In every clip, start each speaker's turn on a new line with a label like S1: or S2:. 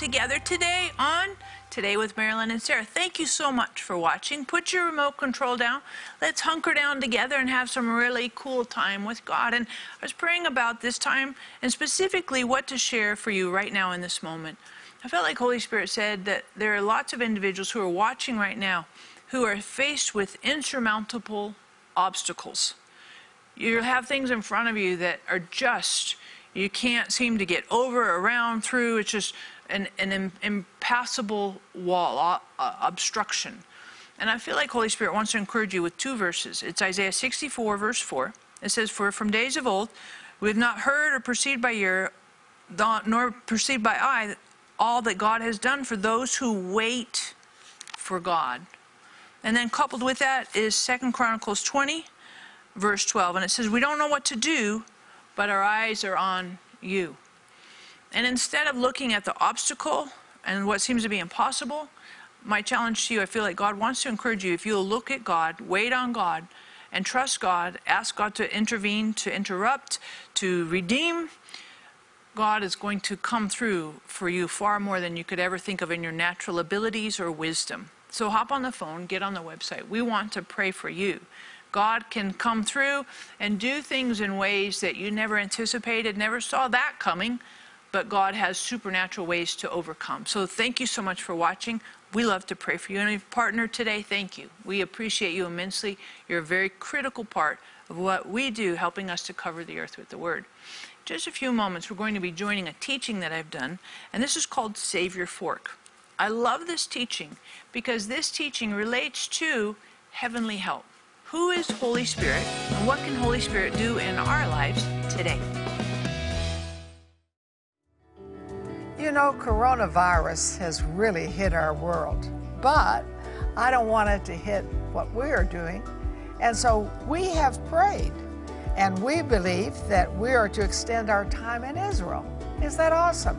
S1: together today on Today with Marilyn and Sarah. Thank you so much for watching. Put your remote control down. Let's hunker down together and have some really cool time with God. And I was praying about this time and specifically what to share for you right now in this moment. I felt like Holy Spirit said that there are lots of individuals who are watching right now who are faced with insurmountable obstacles. You have things in front of you that are just you can't seem to get over, around, through. It's just an, an impassable wall, uh, obstruction. And I feel like Holy Spirit wants to encourage you with two verses. It's Isaiah 64, verse 4. It says, For from days of old we have not heard or perceived by ear, nor perceived by eye, all that God has done for those who wait for God. And then coupled with that is Second Chronicles 20, verse 12. And it says, We don't know what to do, but our eyes are on you. And instead of looking at the obstacle and what seems to be impossible, my challenge to you, I feel like God wants to encourage you if you'll look at God, wait on God, and trust God, ask God to intervene, to interrupt, to redeem, God is going to come through for you far more than you could ever think of in your natural abilities or wisdom. So hop on the phone, get on the website. We want to pray for you. God can come through and do things in ways that you never anticipated, never saw that coming, but God has supernatural ways to overcome. So thank you so much for watching. We love to pray for you. And if partner today, thank you. We appreciate you immensely. You're a very critical part of what we do, helping us to cover the earth with the word. Just a few moments, we're going to be joining a teaching that I've done, and this is called Save Your Fork. I love this teaching because this teaching relates to heavenly help. Who is Holy Spirit and what can Holy Spirit do in our lives today?
S2: You know, coronavirus has really hit our world, but I don't want it to hit what we are doing. And so we have prayed, and we believe that we are to extend our time in Israel. Is that awesome?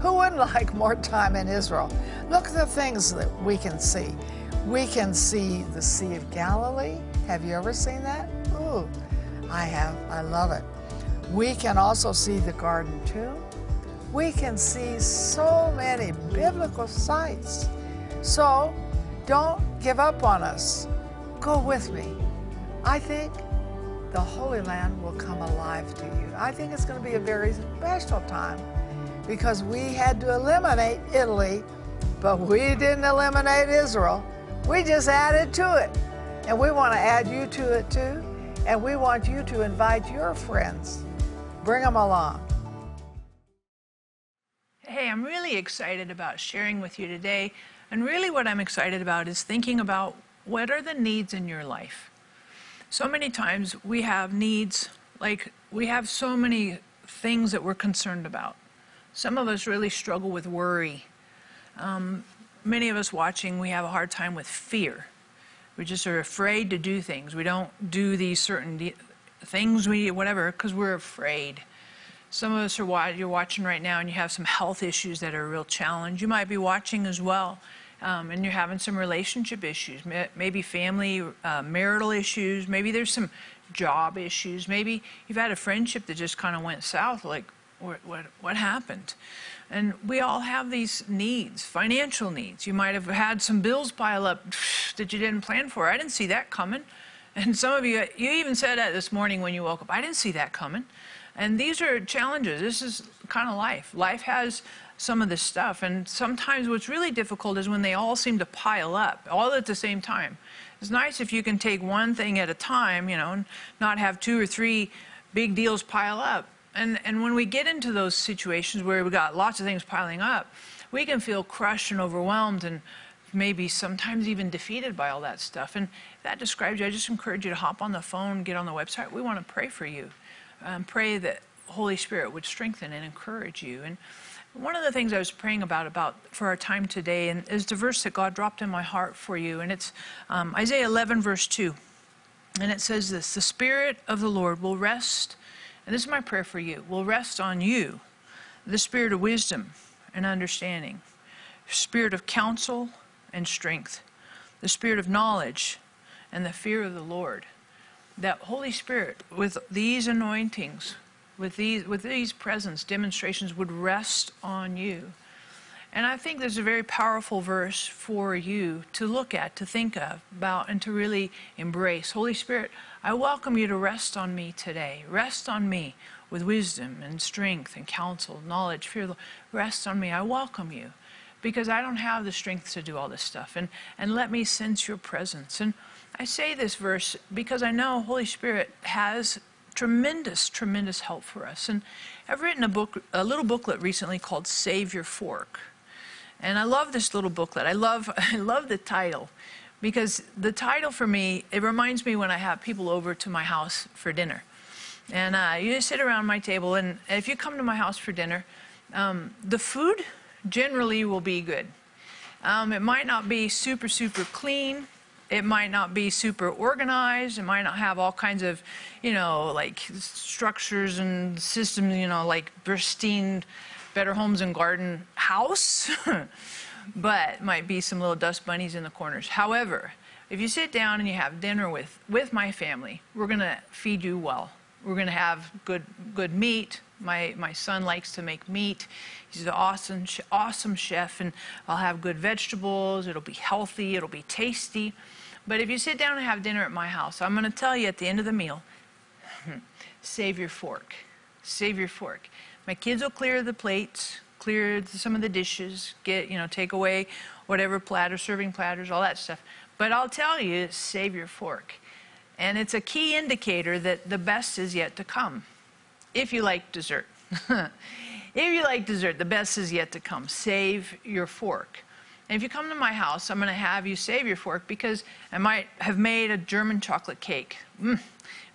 S2: Who wouldn't like more time in Israel? Look at the things that we can see. We can see the Sea of Galilee. Have you ever seen that? Ooh, I have. I love it. We can also see the Garden Tomb. We can see so many biblical sites. So don't give up on us. Go with me. I think the Holy Land will come alive to you. I think it's going to be a very special time because we had to eliminate Italy, but we didn't eliminate Israel. We just added to it. And we want to add you to it too. And we want you to invite your friends. Bring them along.
S1: Hey, I'm really excited about sharing with you today. And really, what I'm excited about is thinking about what are the needs in your life. So many times we have needs, like we have so many things that we're concerned about. Some of us really struggle with worry. Um, many of us watching, we have a hard time with fear. We just are afraid to do things. We don't do these certain things, we whatever, because we're afraid. Some of us are you're watching right now, and you have some health issues that are a real challenge. You might be watching as well, um, and you're having some relationship issues, maybe family, uh, marital issues. Maybe there's some job issues. Maybe you've had a friendship that just kind of went south. Like, what, what, what happened? And we all have these needs, financial needs. You might have had some bills pile up that you didn't plan for. I didn't see that coming. And some of you, you even said that this morning when you woke up. I didn't see that coming. And these are challenges. This is kind of life. Life has some of this stuff. And sometimes what's really difficult is when they all seem to pile up, all at the same time. It's nice if you can take one thing at a time, you know, and not have two or three big deals pile up. And, and when we get into those situations where we've got lots of things piling up, we can feel crushed and overwhelmed and maybe sometimes even defeated by all that stuff. And that describes you. I just encourage you to hop on the phone, get on the website. We want to pray for you. Um, pray that Holy Spirit would strengthen and encourage you. And one of the things I was praying about about for our time today and is the verse that God dropped in my heart for you, and it's um, Isaiah 11 verse 2, and it says this: "The Spirit of the Lord will rest and this is my prayer for you, will rest on you the spirit of wisdom and understanding, spirit of counsel and strength, the spirit of knowledge and the fear of the Lord. That Holy Spirit, with these anointings, with these, with these presents, demonstrations would rest on you. And I think there's a very powerful verse for you to look at, to think of, about, and to really embrace. Holy Spirit, I welcome you to rest on me today. Rest on me with wisdom and strength and counsel, knowledge, fear. Rest on me. I welcome you because I don't have the strength to do all this stuff. And, and let me sense your presence. And I say this verse because I know Holy Spirit has tremendous, tremendous help for us. And I've written a book, a little booklet recently called Save Your Fork. And I love this little booklet. I love, I love the title because the title for me, it reminds me when I have people over to my house for dinner. And uh, you sit around my table, and if you come to my house for dinner, um, the food generally will be good. Um, it might not be super, super clean. It might not be super organized. It might not have all kinds of, you know, like structures and systems, you know, like pristine Better Homes and Garden house, but might be some little dust bunnies in the corners. However, if you sit down and you have dinner with, with my family, we're going to feed you well. We're going to have good, good meat. My, my son likes to make meat. He's an awesome, awesome chef, and I'll have good vegetables. It'll be healthy, it'll be tasty. But if you sit down and have dinner at my house, I'm going to tell you at the end of the meal save your fork. Save your fork. My kids will clear the plates, clear some of the dishes, get, you know, take away whatever platter, serving platters, all that stuff. But I'll tell you, save your fork. And it's a key indicator that the best is yet to come. If you like dessert. if you like dessert, the best is yet to come. Save your fork. And if you come to my house, I'm going to have you save your fork because I might have made a German chocolate cake. Mm,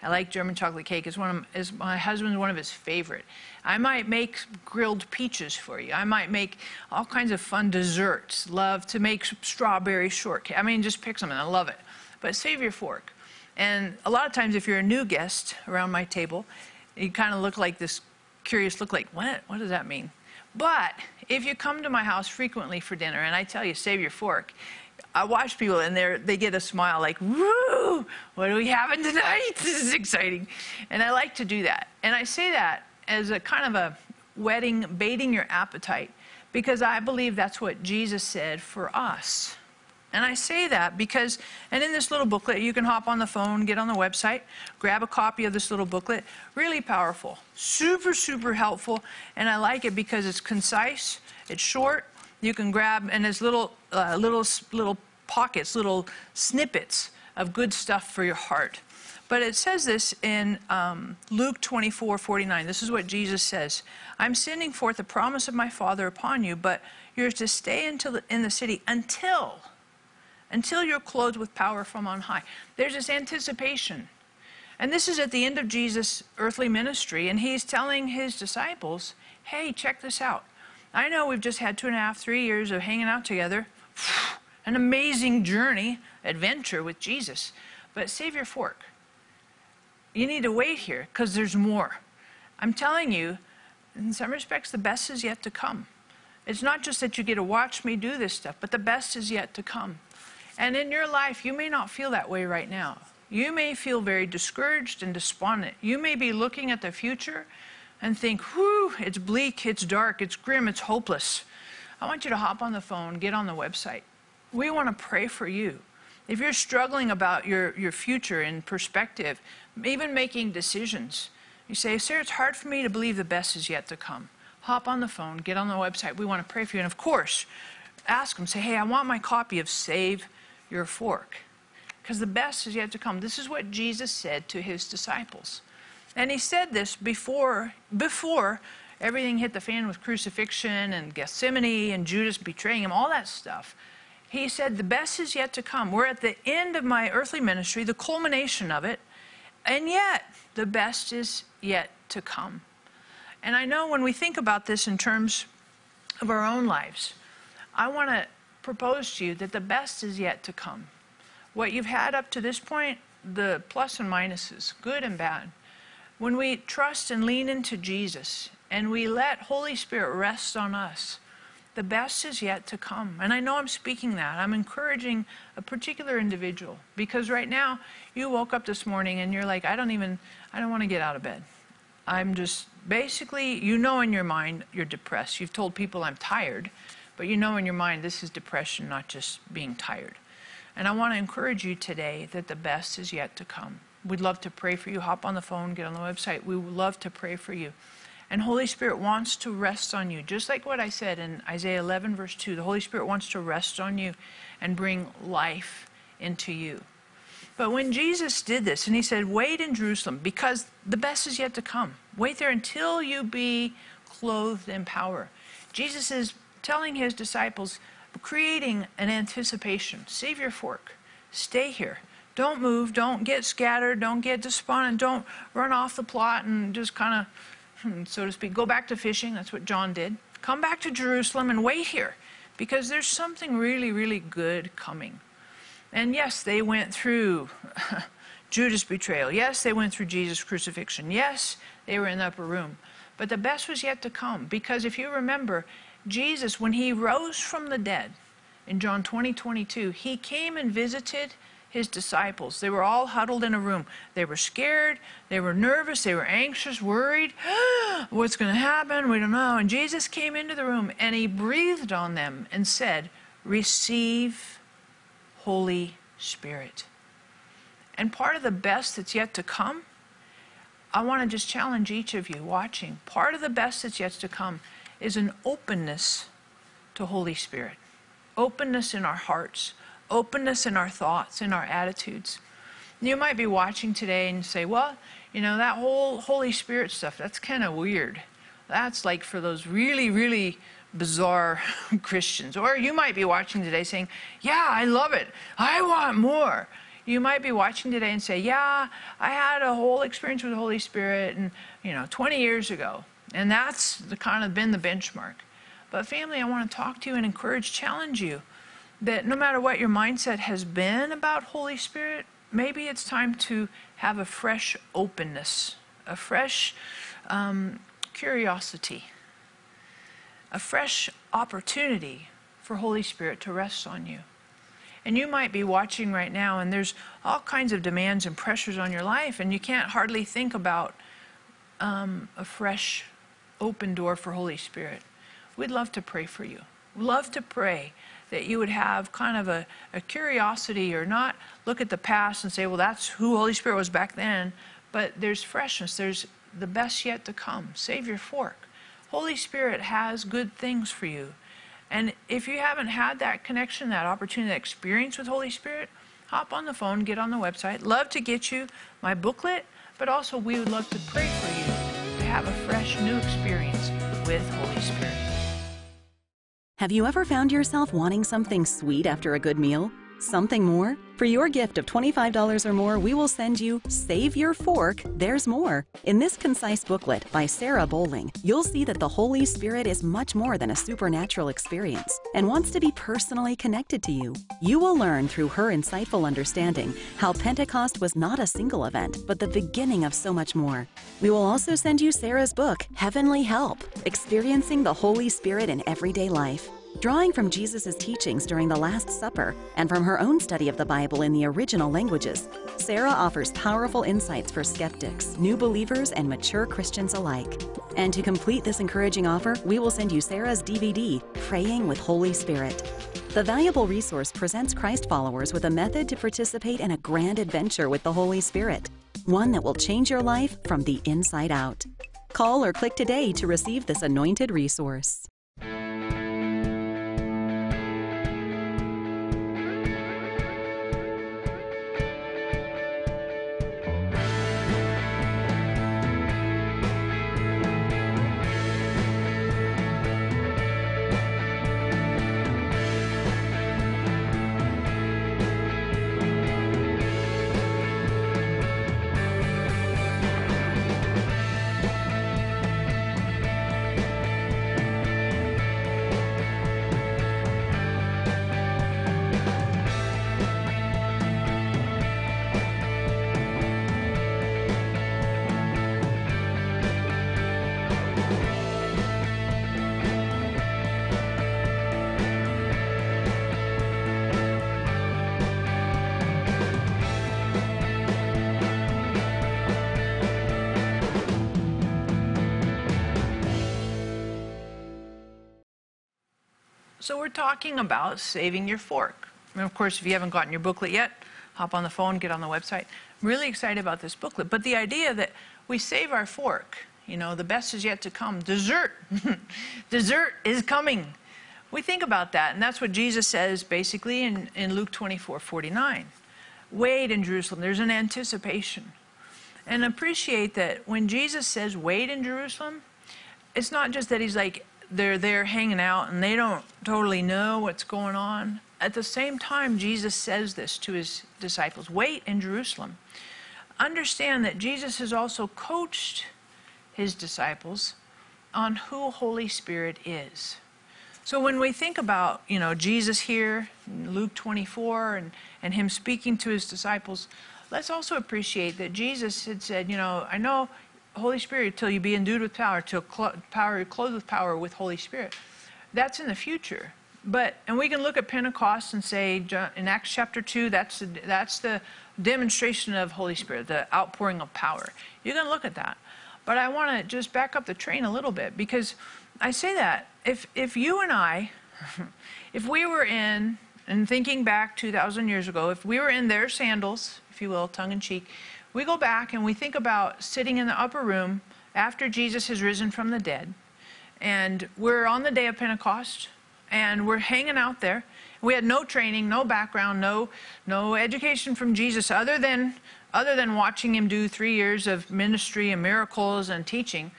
S1: I like German chocolate cake. It's one of is my husband's one of his favorite. I might make grilled peaches for you. I might make all kinds of fun desserts. Love to make strawberry shortcake. I mean, just pick something. I love it. But save your fork. And a lot of times, if you're a new guest around my table, you kind of look like this curious look like, what? What does that mean? But if you come to my house frequently for dinner, and I tell you, save your fork, I watch people and they they get a smile like, woo, what are we having tonight? This is exciting. And I like to do that. And I say that as a kind of a whetting, baiting your appetite, because I believe that's what Jesus said for us. And I say that because, and in this little booklet, you can hop on the phone, get on the website, grab a copy of this little booklet. Really powerful, super, super helpful. And I like it because it's concise, it's short. You can grab, and there's little, uh, little, little pockets, little snippets of good stuff for your heart. But it says this in um, Luke 24 49. This is what Jesus says I'm sending forth the promise of my Father upon you, but you're to stay until the, in the city until, until you're clothed with power from on high. There's this anticipation. And this is at the end of Jesus' earthly ministry, and he's telling his disciples, hey, check this out. I know we've just had two and a half, three years of hanging out together, an amazing journey, adventure with Jesus, but save your fork you need to wait here because there's more. I'm telling you, in some respects, the best is yet to come. It's not just that you get to watch me do this stuff, but the best is yet to come. And in your life, you may not feel that way right now. You may feel very discouraged and despondent. You may be looking at the future and think, whew, it's bleak, it's dark, it's grim, it's hopeless. I want you to hop on the phone, get on the website. We want to pray for you. If you're struggling about your, your future and perspective, even making decisions, you say, Sir, it's hard for me to believe the best is yet to come. Hop on the phone, get on the website. We want to pray for you. And of course, ask them, say, Hey, I want my copy of Save Your Fork. Because the best is yet to come. This is what Jesus said to his disciples. And he said this before, before everything hit the fan with crucifixion and Gethsemane and Judas betraying him, all that stuff he said, The best is yet to come. We're at the end of my earthly ministry, the culmination of it, and yet the best is yet to come. And I know when we think about this in terms of our own lives, I want to propose to you that the best is yet to come. What you've had up to this point, the plus and minuses, good and bad, when we trust and lean into Jesus and we let Holy Spirit rest on us, the best is yet to come. And I know I'm speaking that. I'm encouraging a particular individual because right now you woke up this morning and you're like, I don't even, I don't want to get out of bed. I'm just Basically, you know in your mind you're depressed. You've told people I'm tired, but you know in your mind this is depression, not just being tired. And I want to encourage you today that the best is yet to come. We'd love to pray for you. Hop on the phone, get on the website. We would love to pray for you. And Holy Spirit wants to rest on you. Just like what I said in Isaiah 11, verse 2, the Holy Spirit wants to rest on you and bring life into you. But when Jesus did this, and he said, Wait in Jerusalem, because the best is yet to come. Wait there until you be clothed in power. Jesus is telling his disciples, creating an anticipation. Save your fork. Stay here. Don't move. Don't get scattered. Don't get despondent. Don't run off the plot and just kind of, hmm, so to speak, go back to fishing. That's what John did. Come back to Jerusalem and wait here because there's something really, really good coming. And yes, they went through Judas' betrayal. Yes, they went through Jesus' crucifixion. Yes, they were in the upper room. But the best was yet to come because if you remember, Jesus, when he rose from the dead in John 20, 22, he came and visited his disciples. They were all huddled in a room. They were scared, they were nervous, they were anxious, worried. What's going to happen? We don't know. And Jesus came into the room and he breathed on them and said, Receive Holy Spirit. And part of the best that's yet to come, I want to just challenge each of you watching. Part of the best that's yet to come is an openness to Holy Spirit, openness in our hearts, openness in our thoughts, in our attitudes. You might be watching today and say, well, you know, that whole Holy Spirit stuff, that's kind of weird. That's like for those really, really bizarre Christians. Or you might be watching today saying, yeah, I love it. I want more. You might be watching today and say, yeah, I had a whole experience with the Holy Spirit and, you know, 20 years ago. And that's the kind of been the benchmark. But family, I want to talk to you and encourage, challenge you that no matter what your mindset has been about Holy Spirit, maybe it's time to have a fresh openness, a fresh um, curiosity, a fresh opportunity for Holy Spirit to rest on you. And you might be watching right now, and there's all kinds of demands and pressures on your life, and you can't hardly think about um, a fresh open door for Holy Spirit. We'd love to pray for you. Love to pray that you would have kind of a, a curiosity or not look at the past and say, well, that's who Holy Spirit was back then, but there's freshness, there's the best yet to come. Save your fork. Holy Spirit has good things for you. And if you haven't had that connection, that opportunity, that experience with Holy Spirit, hop on the phone, get on the website. Love to get you my booklet, but also we would love to pray for you have a fresh new experience with Holy Spirit.
S3: Have you ever found yourself wanting something sweet after a good meal? Something more? For your gift of $25 or more, we will send you Save Your Fork, There's More. In this concise booklet by Sarah Bowling, you'll see that the Holy Spirit is much more than a supernatural experience and wants to be personally connected to you. You will learn through her insightful understanding how Pentecost was not a single event, but the beginning of so much more. We will also send you Sarah's book, Heavenly Help Experiencing the Holy Spirit in Everyday Life. Drawing from Jesus' teachings during the Last Supper and from her own study of the Bible in the original languages, Sarah offers powerful insights for skeptics, new believers, and mature Christians alike. And to complete this encouraging offer, we will send you Sarah's DVD, Praying with Holy Spirit. The valuable resource presents Christ followers with a method to participate in a grand adventure with the Holy Spirit, one that will change your life from the inside out. Call or click today to receive this anointed resource.
S1: So we're talking about saving your fork. And of course, if you haven't gotten your booklet yet, hop on the phone, get on the website. I'm really excited about this booklet. But the idea that we save our fork, you know, the best is yet to come. Dessert, dessert is coming. We think about that, and that's what Jesus says basically in, in Luke 24 49. Wait in Jerusalem. There's an anticipation. And appreciate that when Jesus says wait in Jerusalem, it's not just that he's like, they're there hanging out and they don't totally know what's going on. At the same time, Jesus says this to his disciples wait in Jerusalem. Understand that Jesus has also coached his disciples on who Holy Spirit is. So when we think about, you know, Jesus here, Luke 24, and, and him speaking to his disciples, let's also appreciate that Jesus had said, you know, I know Holy Spirit till you be endued with power, till cl- power clothed with power with Holy Spirit. That's in the future. But and we can look at Pentecost and say in Acts chapter two, that's the, that's the demonstration of Holy Spirit, the outpouring of power. You can look at that. But I want to just back up the train a little bit because I say that if if you and I, if we were in and thinking back 2,000 years ago, if we were in their sandals, if you will, tongue in cheek, we go back and we think about sitting in the upper room after Jesus has risen from the dead, and we're on the day of Pentecost, and we're hanging out there. We had no training, no background, no no education from Jesus other than other than watching him do three years of ministry and miracles and teaching.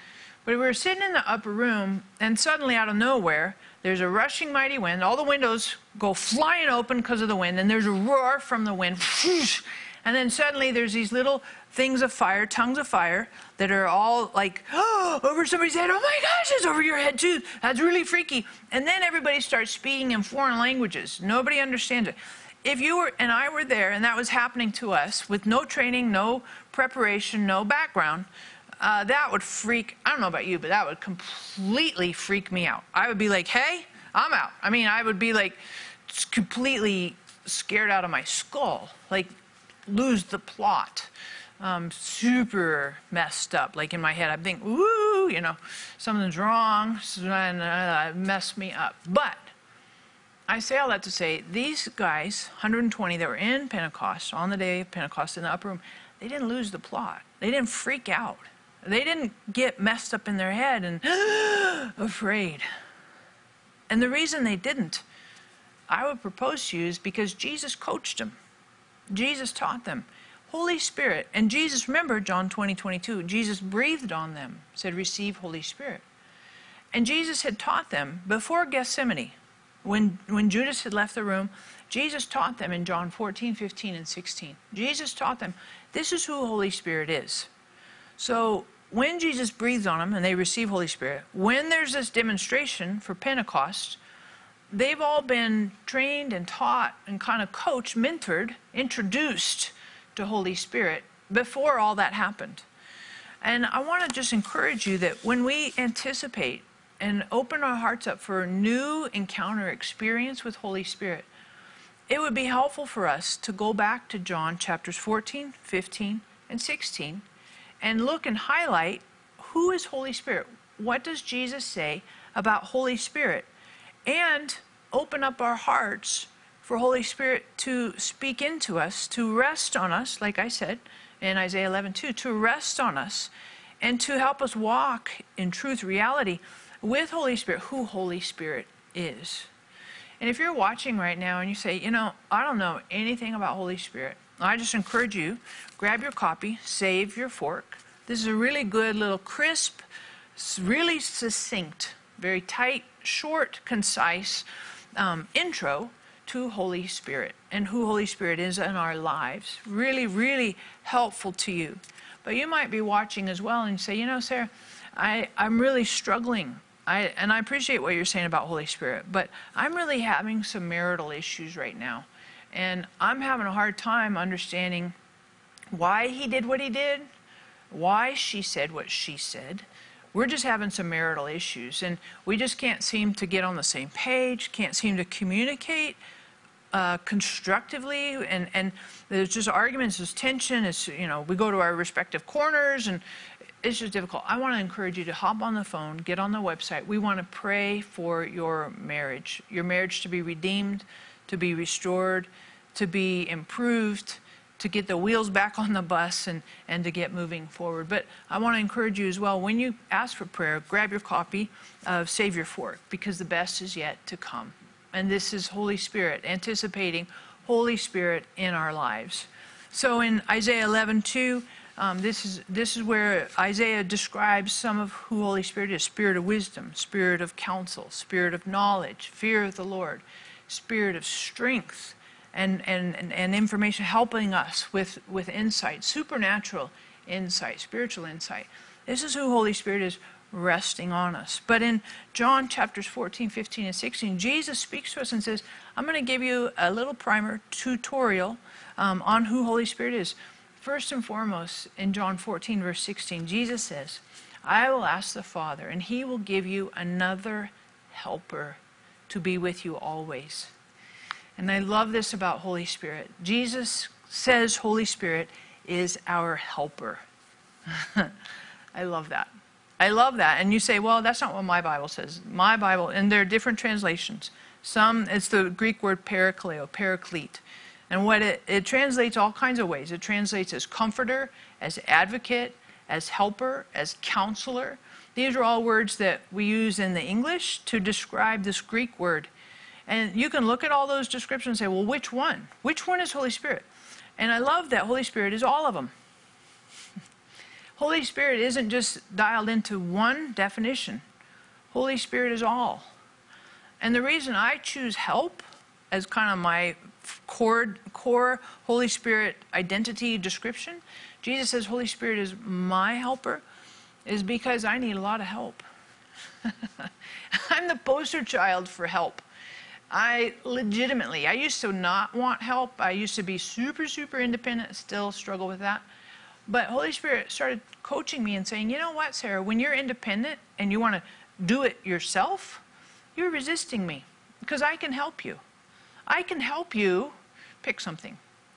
S1: But we were sitting in the upper room, and suddenly, out of nowhere, there's a rushing mighty wind. All the windows go flying open because of the wind, and there's a roar from the wind. And then suddenly there's these little things of fire, tongues of fire, that are all like, oh, over somebody's head. Oh my gosh, it's over your head too. That's really freaky. And then everybody starts speaking in foreign languages. Nobody understands it. If you were and I were there and that was happening to us with no training, no preparation, no background, uh, that would freak, I don't know about you, but that would completely freak me out. I would be like, hey, I'm out. I mean, I would be like completely scared out of my skull. Like, lose the plot. Um, super messed up. Like in my head, I think, "Ooh, you know, something's wrong, and uh, messed me up. But I say all that to say these guys, 120 that were in Pentecost on the day of Pentecost in the upper room, they didn't lose the plot. They didn't freak out. They didn't get messed up in their head and afraid. And the reason they didn't, I would propose to you, is because Jesus coached them. Jesus taught them. Holy Spirit. And Jesus, remember John 20, 22, Jesus breathed on them, said, Receive Holy Spirit. And Jesus had taught them before Gethsemane, when, when Judas had left the room, Jesus taught them in John 14, 15, and 16. Jesus taught them, this is who Holy Spirit is. So when Jesus breathes on them and they receive Holy Spirit, when there's this demonstration for Pentecost, they've all been trained and taught and kind of coached, mentored, introduced to Holy Spirit before all that happened. And I want to just encourage you that when we anticipate and open our hearts up for a new encounter experience with Holy Spirit, it would be helpful for us to go back to John chapters 14, 15, and 16 and look and highlight who is Holy Spirit? What does Jesus say about Holy Spirit? And open up our hearts for Holy Spirit to speak into us, to rest on us, like I said in Isaiah 11, 2, to rest on us and to help us walk in truth, reality with Holy Spirit, who Holy Spirit is. And if you're watching right now and you say, you know, I don't know anything about Holy Spirit, I just encourage you, grab your copy, save your fork. This is a really good little crisp, really succinct, very tight short, concise um, intro to Holy Spirit and who Holy Spirit is in our lives. Really, really helpful to you. But you might be watching as well and say, you know, Sarah, I, I'm really struggling. I, and I appreciate what you're saying about Holy Spirit, but I'm really having some marital issues right now. And I'm having a hard time understanding why he did what he did, why she said what she said, we're just having some marital issues and we just can't seem to get on the same page, can't seem to communicate uh, constructively and, and there's just arguments, there's tension, it's, you know, we go to our respective corners and it's just difficult. I want to encourage you to hop on the phone, get on the website. We want to pray for your marriage, your marriage to be redeemed, to be restored, to be improved, to get the wheels back on the bus and, and to get moving forward. But I want to encourage you as well when you ask for prayer, grab your copy of Save Your Fork because the best is yet to come. And this is Holy Spirit, anticipating Holy Spirit in our lives. So in Isaiah 11, 2, um, this, is, this is where Isaiah describes some of who Holy Spirit is spirit of wisdom, spirit of counsel, spirit of knowledge, fear of the Lord, spirit of strength, and, and, and, information helping us with, with insight, supernatural insight, spiritual insight. This is who Holy Spirit is resting on us. But in John chapters 14, 15, and 16, Jesus speaks to us and says, I'm going to give you a little primer tutorial um, on who Holy Spirit is. First and foremost, in John 14, verse 16, Jesus says, I will ask the Father, and he will give you another helper to be with you always. And I love this about Holy Spirit. Jesus says Holy Spirit is our helper. I love that. I love that. And you say, well, that's not what my Bible says. My Bible, and there are different translations. Some, it's the Greek word parakleo, paraclete. And what it, it translates all kinds of ways. It translates as comforter, as advocate, as helper, as counselor. These are all words that we use in the English to describe this Greek word. And you can look at all those descriptions and say, well, which one? Which one is Holy Spirit? And I love that Holy Spirit is all of them. Holy Spirit isn't just dialed into one definition. Holy Spirit is all. And the reason I choose help as kind of my core, core Holy Spirit identity description, Jesus says Holy Spirit is my helper, is because I need a lot of help. I'm the poster child for help. I legitimately, I used to not want help. I used to be super, super independent, still struggle with that. But Holy Spirit started coaching me and saying, you know what, Sarah, when you're independent and you want to do it yourself, you're resisting me because I can help you. I can help you pick something.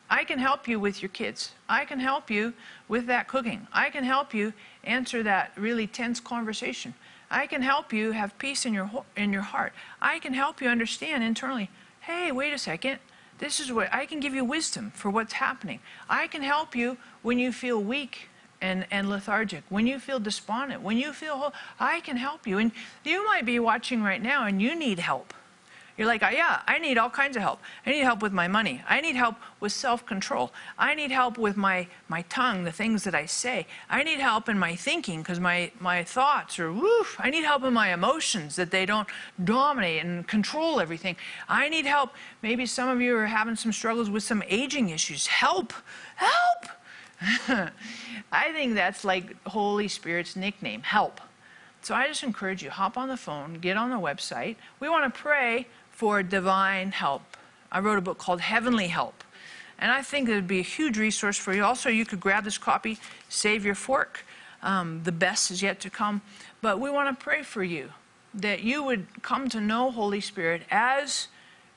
S1: I can help you with your kids. I can help you with that cooking. I can help you answer that really tense conversation. I can help you have peace in your in your heart. I can help you understand internally, "Hey, wait a second. This is what I can give you wisdom for what's happening. I can help you when you feel weak and, and lethargic, when you feel despondent, when you feel, I can help you. And you might be watching right now and you need help. You're like, yeah, I need all kinds of help. I need help with my money. I need help with self control. I need help with my, my tongue, the things that I say. I need help in my thinking because my, my thoughts are woof. I need help in my emotions that they don't dominate and control everything. I need help. Maybe some of you are having some struggles with some aging issues. Help! Help! I think that's like Holy Spirit's nickname, help. So I just encourage you, hop on the phone, get on the website. We want to pray for divine help. I wrote a book called Heavenly Help. And I think it would be a huge resource for you. Also, you could grab this copy, Save Your Fork. Um, the best is yet to come. But we want to pray for you that you would come to know Holy Spirit as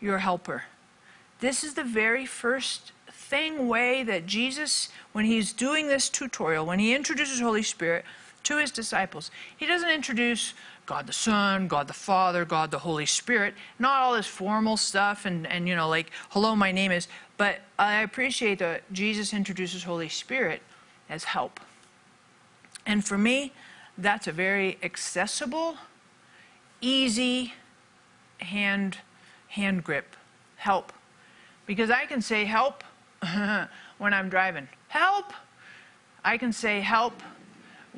S1: your helper. This is the very first thing, way that Jesus, when he's doing this tutorial, when he introduces Holy Spirit to his disciples, he doesn't introduce God the Son, God the Father, God the Holy Spirit. Not all this formal stuff and, and you know, like, hello, my name is. But I appreciate that Jesus introduces Holy Spirit as help. And for me, that's a very accessible, easy hand, hand grip. Help. Because I can say help when I'm driving. Help! I can say help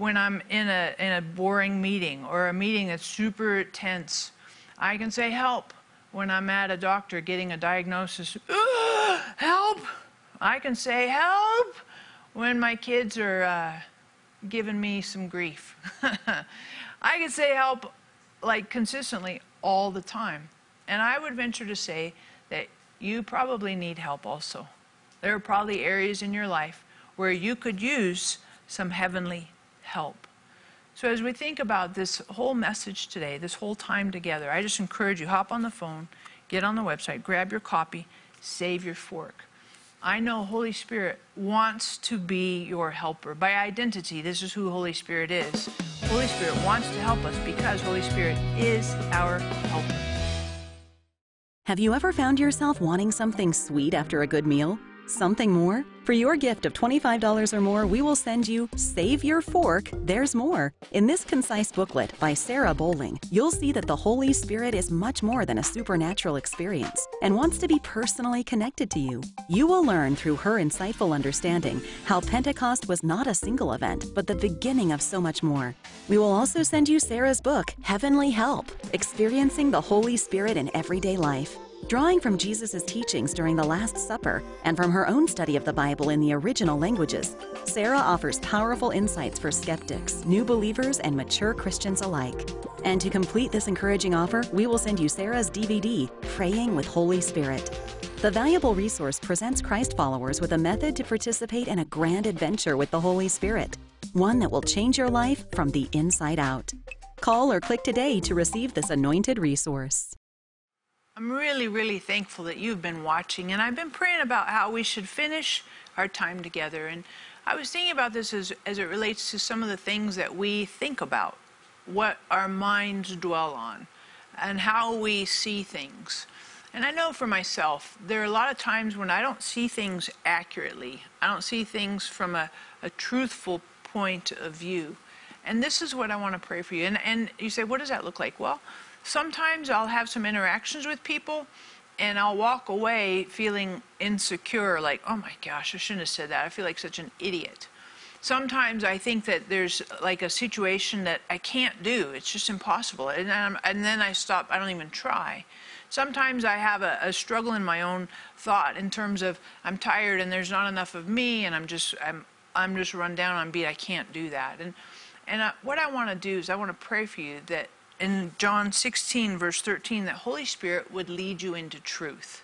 S1: when I'm in a, in a boring meeting or a meeting that's super tense. I can say help when I'm at a doctor getting a diagnosis. help! I can say help when my kids are uh, giving me some grief. I can say help like consistently all the time. And I would venture to say that you probably need help also. There are probably areas in your life where you could use some heavenly help. So, as we think about this whole message today, this whole time together, I just encourage you hop on the phone, get on the website, grab your copy, save your fork. I know Holy Spirit wants to be your helper. By identity, this is who Holy Spirit is. Holy Spirit wants to help us because Holy Spirit is our helper.
S3: Have you ever found yourself wanting something sweet after a good meal? Something more? For your gift of $25 or more, we will send you Save Your Fork, There's More. In this concise booklet by Sarah Bowling, you'll see that the Holy Spirit is much more than a supernatural experience and wants to be personally connected to you. You will learn through her insightful understanding how Pentecost was not a single event, but the beginning of so much more. We will also send you Sarah's book, Heavenly Help Experiencing the Holy Spirit in Everyday Life. Drawing from Jesus' teachings during the Last Supper and from her own study of the Bible in the original languages, Sarah offers powerful insights for skeptics, new believers, and mature Christians alike. And to complete this encouraging offer, we will send you Sarah's DVD, Praying with Holy Spirit. The valuable resource presents Christ followers with a method to participate in a grand adventure with the Holy Spirit, one that will change your life from the inside out. Call or click today to receive this anointed resource.
S1: I'm really, really thankful that you've been watching, and I've been praying about how we should finish our time together. And I was thinking about this as, as it relates to some of the things that we think about, what our minds dwell on, and how we see things. And I know for myself, there are a lot of times when I don't see things accurately. I don't see things from a, a truthful point of view. And this is what I want to pray for you. And, and you say, what does that look like? Well, sometimes I'll have some interactions with people and I'll walk away feeling insecure, like, oh my gosh, I shouldn't have said that. I feel like such an idiot. Sometimes I think that there's like a situation that I can't do, it's just impossible. And then, and then I stop, I don't even try. Sometimes I have a, a, struggle in my own thought in terms of I'm tired and there's not enough of me and I'm just, I'm, I'm just run down on beat. I can't do that. And, and I, what I want to do is I want to pray for you that in John 16, verse 13, that Holy Spirit would lead you into truth.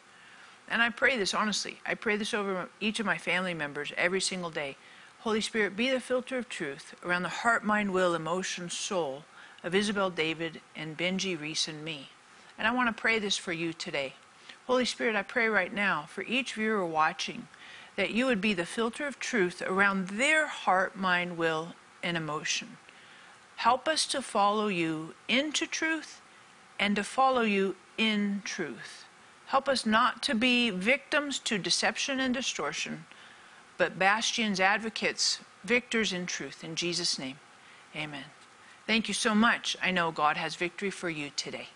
S1: And I pray this honestly. I pray this over each of my family members every single day. Holy Spirit, be the filter of truth around the heart, mind, will, emotion, soul of Isabel David and Benji Reece and me. And I want to pray this for you today. Holy Spirit, I pray right now for each viewer watching that you would be the filter of truth around their heart, mind, will, and emotion. Help us to follow you into truth and to follow you in truth. Help us not to be victims to deception and distortion, but bastions, advocates, victors in truth. In Jesus' name, amen. Thank you so much. I know God has victory for you today.